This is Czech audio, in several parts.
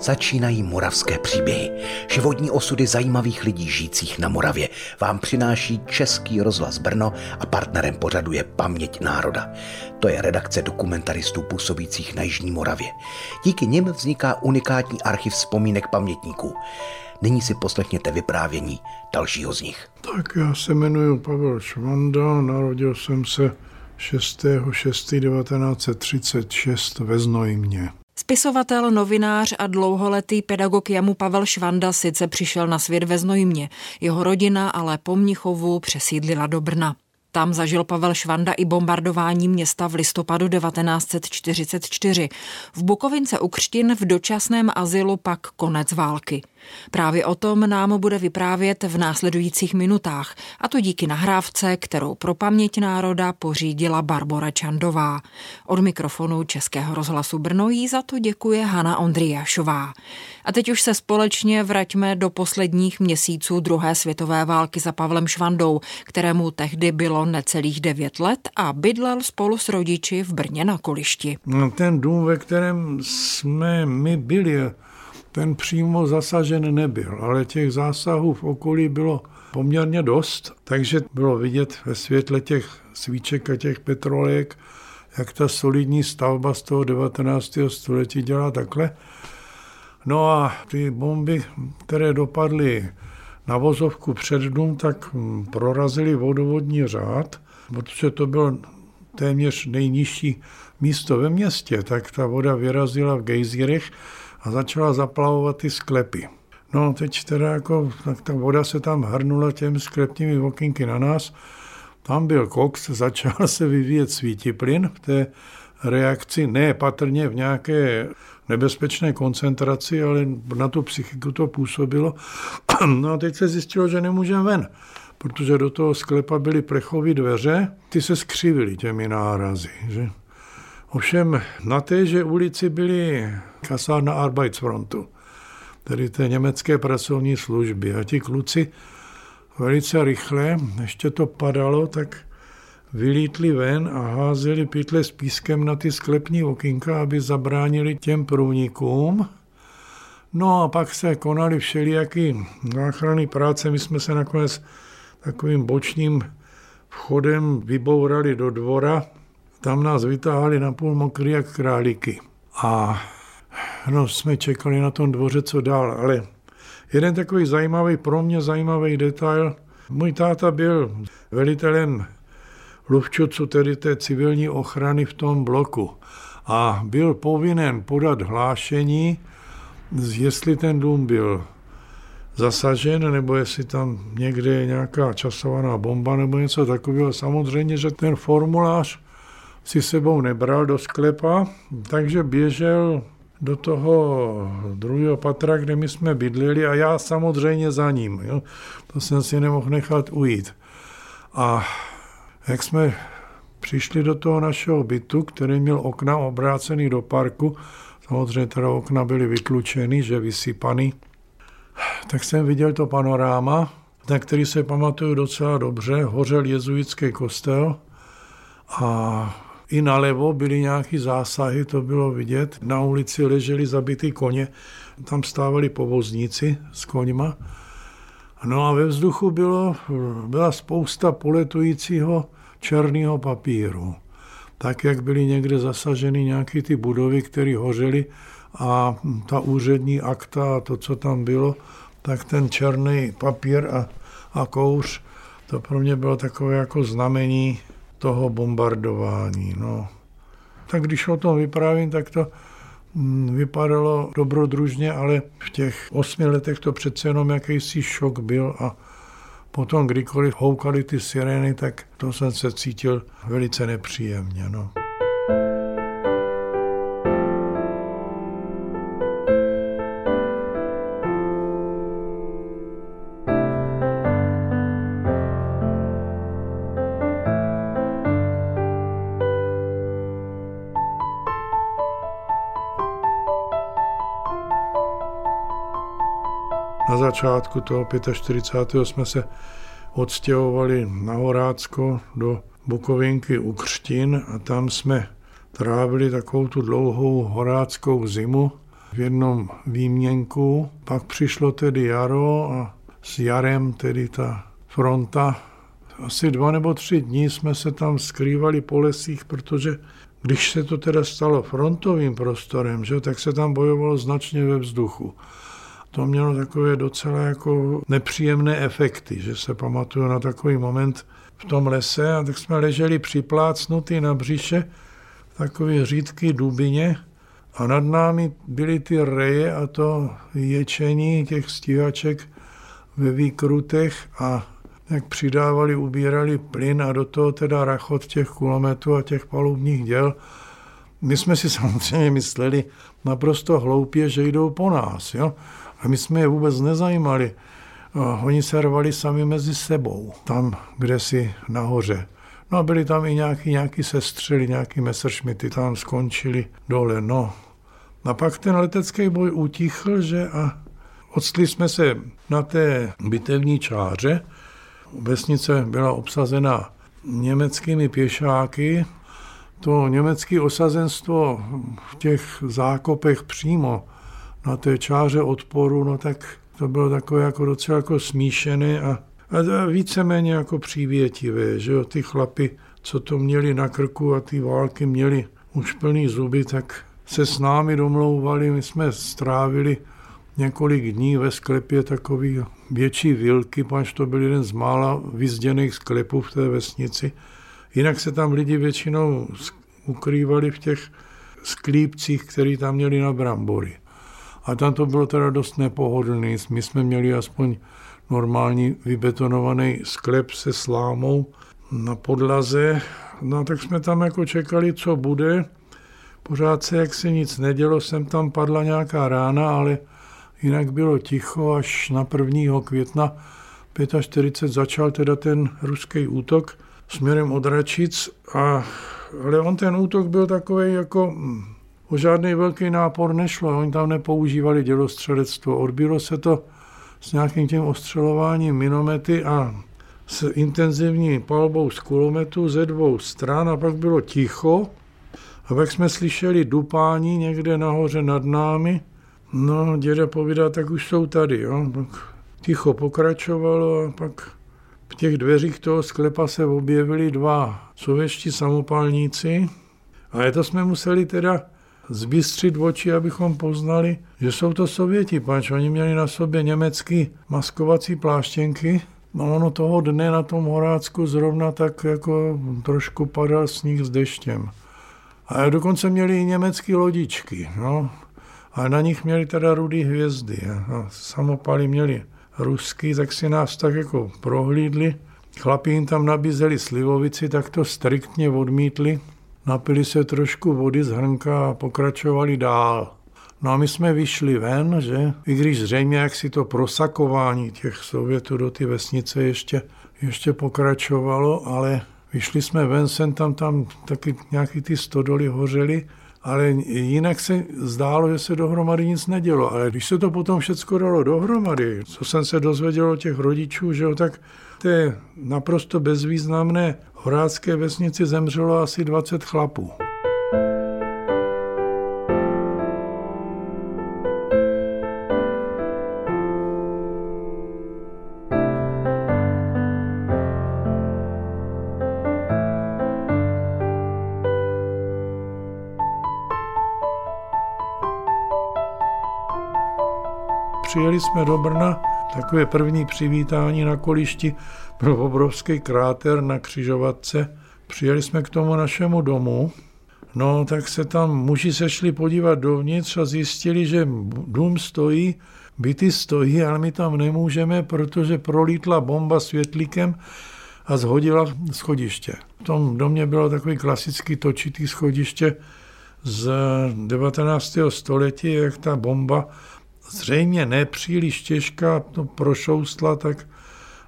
Začínají moravské příběhy. Životní osudy zajímavých lidí žijících na Moravě vám přináší Český rozhlas Brno a partnerem pořadu je Paměť národa. To je redakce dokumentaristů působících na Jižní Moravě. Díky nim vzniká unikátní archiv vzpomínek pamětníků. Nyní si poslechněte vyprávění dalšího z nich. Tak já se jmenuji Pavel Švanda, narodil jsem se 6.6.1936 ve Znojmě. Spisovatel, novinář a dlouholetý pedagog Jamu Pavel Švanda sice přišel na svět ve Znojmě. Jeho rodina ale po Mnichovu přesídlila do Brna. Tam zažil Pavel Švanda i bombardování města v listopadu 1944. V Bukovince u Křtin v dočasném azylu pak konec války. Právě o tom nám bude vyprávět v následujících minutách, a to díky nahrávce, kterou pro paměť národa pořídila Barbora Čandová. Od mikrofonu Českého rozhlasu Brno jí za to děkuje Hana Ondrijašová. A teď už se společně vraťme do posledních měsíců druhé světové války za Pavlem Švandou, kterému tehdy bylo necelých devět let a bydlel spolu s rodiči v Brně na Kolišti. No, ten dům, ve kterém jsme my byli, ten přímo zasažen nebyl, ale těch zásahů v okolí bylo poměrně dost, takže bylo vidět ve světle těch svíček a těch petrolek, jak ta solidní stavba z toho 19. století dělá takhle. No a ty bomby, které dopadly na vozovku před dům, tak prorazili vodovodní řád, protože to bylo téměř nejnižší místo ve městě, tak ta voda vyrazila v gejzírech a začala zaplavovat ty sklepy. No teď teda jako, tak ta voda se tam hrnula těm sklepními okynky na nás. Tam byl koks, začal se vyvíjet svítiplyn v té reakci, ne patrně v nějaké nebezpečné koncentraci, ale na tu psychiku to působilo. No a teď se zjistilo, že nemůžeme ven, protože do toho sklepa byly plechové dveře, ty se skřivily těmi nárazy. Že? Ovšem na téže ulici byly kasárna Arbeitsfrontu, tedy té německé pracovní služby. A ti kluci velice rychle, ještě to padalo, tak vylítli ven a házeli pytle s pískem na ty sklepní okýnka, aby zabránili těm průnikům. No a pak se konaly všelijaký záchranný práce. My jsme se nakonec takovým bočním vchodem vybourali do dvora. Tam nás vytáhali na půl mokrý jak králíky. A no, jsme čekali na tom dvoře, co dál, ale jeden takový zajímavý, pro mě zajímavý detail, můj táta byl velitelem Luvčocu, tedy té civilní ochrany v tom bloku. A byl povinen podat hlášení, jestli ten dům byl zasažen, nebo jestli tam někde je nějaká časovaná bomba nebo něco takového. Samozřejmě, že ten formulář si sebou nebral do sklepa, takže běžel do toho druhého patra, kde my jsme bydleli a já samozřejmě za ním. Jo. To jsem si nemohl nechat ujít. A jak jsme přišli do toho našeho bytu, který měl okna obrácený do parku, samozřejmě teda okna byly vytlučeny, že vysypaný, tak jsem viděl to panoráma, na který se pamatuju docela dobře. Hořel jezuitský kostel a i nalevo byly nějaké zásahy, to bylo vidět. Na ulici leželi zabitý koně, tam stávali povozníci s koňma. No a ve vzduchu bylo, byla spousta poletujícího černého papíru. Tak, jak byly někde zasaženy nějaké ty budovy, které hořely a ta úřední akta a to, co tam bylo, tak ten černý papír a, a kouř, to pro mě bylo takové jako znamení toho bombardování. No. Tak když o tom vyprávím, tak to mm, vypadalo dobrodružně, ale v těch osmi letech to přece jenom jakýsi šok byl a potom kdykoliv houkaly ty sirény, tak to jsem se cítil velice nepříjemně. No. Začátku toho 45. jsme se odstěhovali na Horácko do Bukovinky u Křtin a tam jsme trávili takovou tu dlouhou horáckou zimu. v jednom výměnku. Pak přišlo tedy jaro a s jarem tedy ta fronta. Asi dva nebo tři dní jsme se tam skrývali po lesích, protože když se to teda stalo frontovým prostorem, že, tak se tam bojovalo značně ve vzduchu. To mělo takové docela jako nepříjemné efekty, že se pamatuju na takový moment v tom lese a tak jsme leželi připlácnutý na břiše v takové řídky dubině a nad námi byly ty reje a to ječení těch stíhaček ve výkrutech a jak přidávali, ubírali plyn a do toho teda rachot těch kulometů a těch palubních děl. My jsme si samozřejmě mysleli naprosto hloupě, že jdou po nás. Jo? A my jsme je vůbec nezajímali. Oni se rvali sami mezi sebou, tam, kde si nahoře. No a byli tam i nějaký, nějaký sestřeli, nějaký Messerschmitty, tam skončili dole. No. A pak ten letecký boj utichl, že a odstli jsme se na té bitevní čáře. Vesnice byla obsazena německými pěšáky. To německé osazenstvo v těch zákopech přímo na té čáře odporu, no tak to bylo takové jako docela jako smíšené a, a víceméně jako přívětivé, že jo, ty chlapy, co to měli na krku a ty války měli už plný zuby, tak se s námi domlouvali, my jsme strávili několik dní ve sklepě takový větší vilky, pač to byl jeden z mála vyzděných sklepů v té vesnici. Jinak se tam lidi většinou ukrývali v těch sklípcích, které tam měli na brambory. A tam to bylo teda dost nepohodlný. My jsme měli aspoň normální vybetonovaný sklep se slámou na podlaze. No tak jsme tam jako čekali, co bude. Pořád se jak se nic nedělo, sem tam padla nějaká rána, ale jinak bylo ticho až na 1. května 45 začal teda ten ruský útok směrem od Račic, a, ale on ten útok byl takový jako O žádný velký nápor nešlo, oni tam nepoužívali dělostřelectvo. Odbilo se to s nějakým tím ostřelováním minomety a s intenzivní palbou z kulometu ze dvou stran a pak bylo ticho. A pak jsme slyšeli dupání někde nahoře nad námi. No, děda povídá, tak už jsou tady. Jo. Ticho pokračovalo a pak v těch dveřích toho sklepa se objevili dva sovětští samopalníci. A je to jsme museli teda zbystřit oči, abychom poznali, že jsou to Sověti, pač oni měli na sobě německý maskovací pláštěnky. No ono toho dne na tom Horácku zrovna tak jako trošku padal sníh s deštěm. A dokonce měli i německé lodičky, no. A na nich měli teda rudý hvězdy. A samopaly měli ruský, tak si nás tak jako prohlídli. Chlapi jim tam nabízeli slivovici, tak to striktně odmítli napili se trošku vody z hrnka a pokračovali dál. No a my jsme vyšli ven, že? I když zřejmě jak si to prosakování těch Sovětů do ty vesnice ještě, ještě pokračovalo, ale vyšli jsme ven, sem tam, tam taky nějaký ty stodoly hořely, ale jinak se zdálo, že se dohromady nic nedělo. Ale když se to potom všechno dalo dohromady, co jsem se dozvěděl od těch rodičů, že jo, tak té naprosto bezvýznamné horácké vesnici zemřelo asi 20 chlapů. Přijeli jsme do Brna Takové první přivítání na kolišti byl obrovský kráter na křižovatce. Přijeli jsme k tomu našemu domu, no tak se tam muži sešli podívat dovnitř a zjistili, že dům stojí, byty stojí, ale my tam nemůžeme, protože prolítla bomba světlíkem a zhodila schodiště. V tom domě bylo takový klasický točitý schodiště z 19. století, jak ta bomba zřejmě nepříliš těžká to prošoustla, tak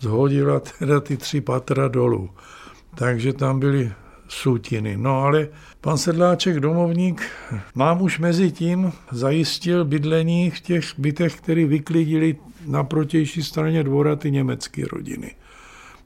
zhodila teda ty tři patra dolů. Takže tam byly sutiny. No ale pan Sedláček, domovník, nám už mezi tím zajistil bydlení v těch bytech, které vyklidili na protější straně dvora ty německé rodiny,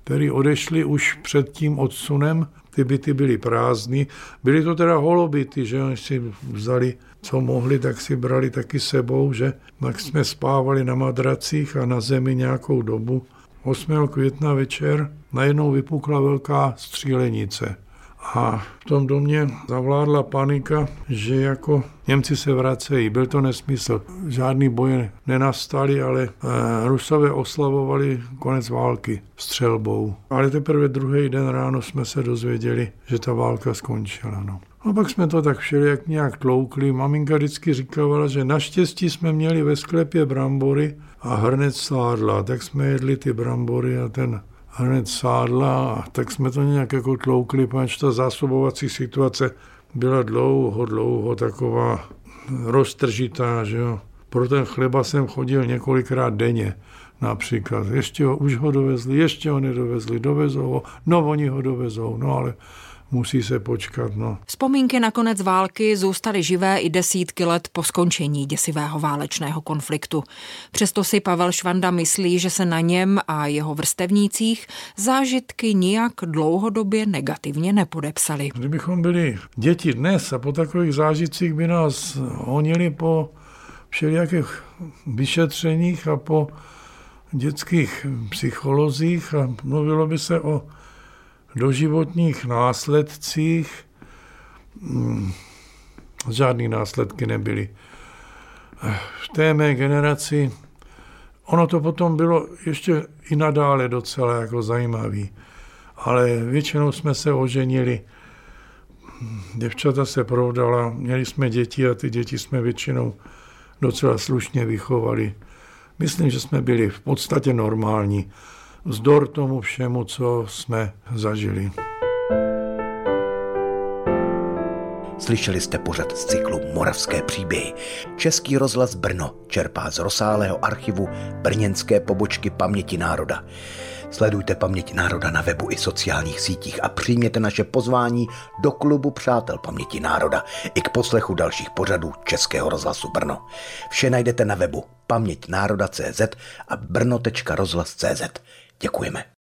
které odešly už před tím odsunem ty byty byly prázdný. Byly to teda holobyty, že oni si vzali, co mohli, tak si brali taky sebou, že tak jsme spávali na madracích a na zemi nějakou dobu. 8. května večer najednou vypukla velká střílenice. A v tom domě zavládla panika, že jako Němci se vracejí. Byl to nesmysl. Žádný boje nenastaly, ale e, Rusové oslavovali konec války střelbou. Ale teprve druhý den ráno jsme se dozvěděli, že ta válka skončila. No. A pak jsme to tak všelijak nějak tloukli. Maminka vždycky říkávala, že naštěstí jsme měli ve sklepě brambory a hrnec sádla. Tak jsme jedli ty brambory a ten hned sádla a tak jsme to nějak jako tloukli, protože ta zásobovací situace byla dlouho, dlouho taková roztržitá, že jo. Pro ten chleba jsem chodil několikrát denně například. Ještě ho, už ho dovezli, ještě ho nedovezli, dovezou ho, no oni ho dovezou, no ale musí se počkat. No. Vzpomínky na konec války zůstaly živé i desítky let po skončení děsivého válečného konfliktu. Přesto si Pavel Švanda myslí, že se na něm a jeho vrstevnících zážitky nijak dlouhodobě negativně nepodepsaly. Kdybychom byli děti dnes a po takových zážitcích by nás honili po všelijakých vyšetřeních a po dětských psycholozích a mluvilo by se o doživotních následcích hmm, žádný následky nebyly. V té mé generaci ono to potom bylo ještě i nadále docela jako zajímavý, ale většinou jsme se oženili, děvčata se prodala, měli jsme děti a ty děti jsme většinou docela slušně vychovali. Myslím, že jsme byli v podstatě normální vzdor tomu všemu, co jsme zažili. Slyšeli jste pořad z cyklu Moravské příběhy. Český rozhlas Brno čerpá z rozsáhlého archivu brněnské pobočky Paměti národa. Sledujte Paměť národa na webu i sociálních sítích a přijměte naše pozvání do klubu Přátel Paměti národa i k poslechu dalších pořadů Českého rozhlasu Brno. Vše najdete na webu paměťnároda.cz a brno.rozhlas.cz. Děkujeme.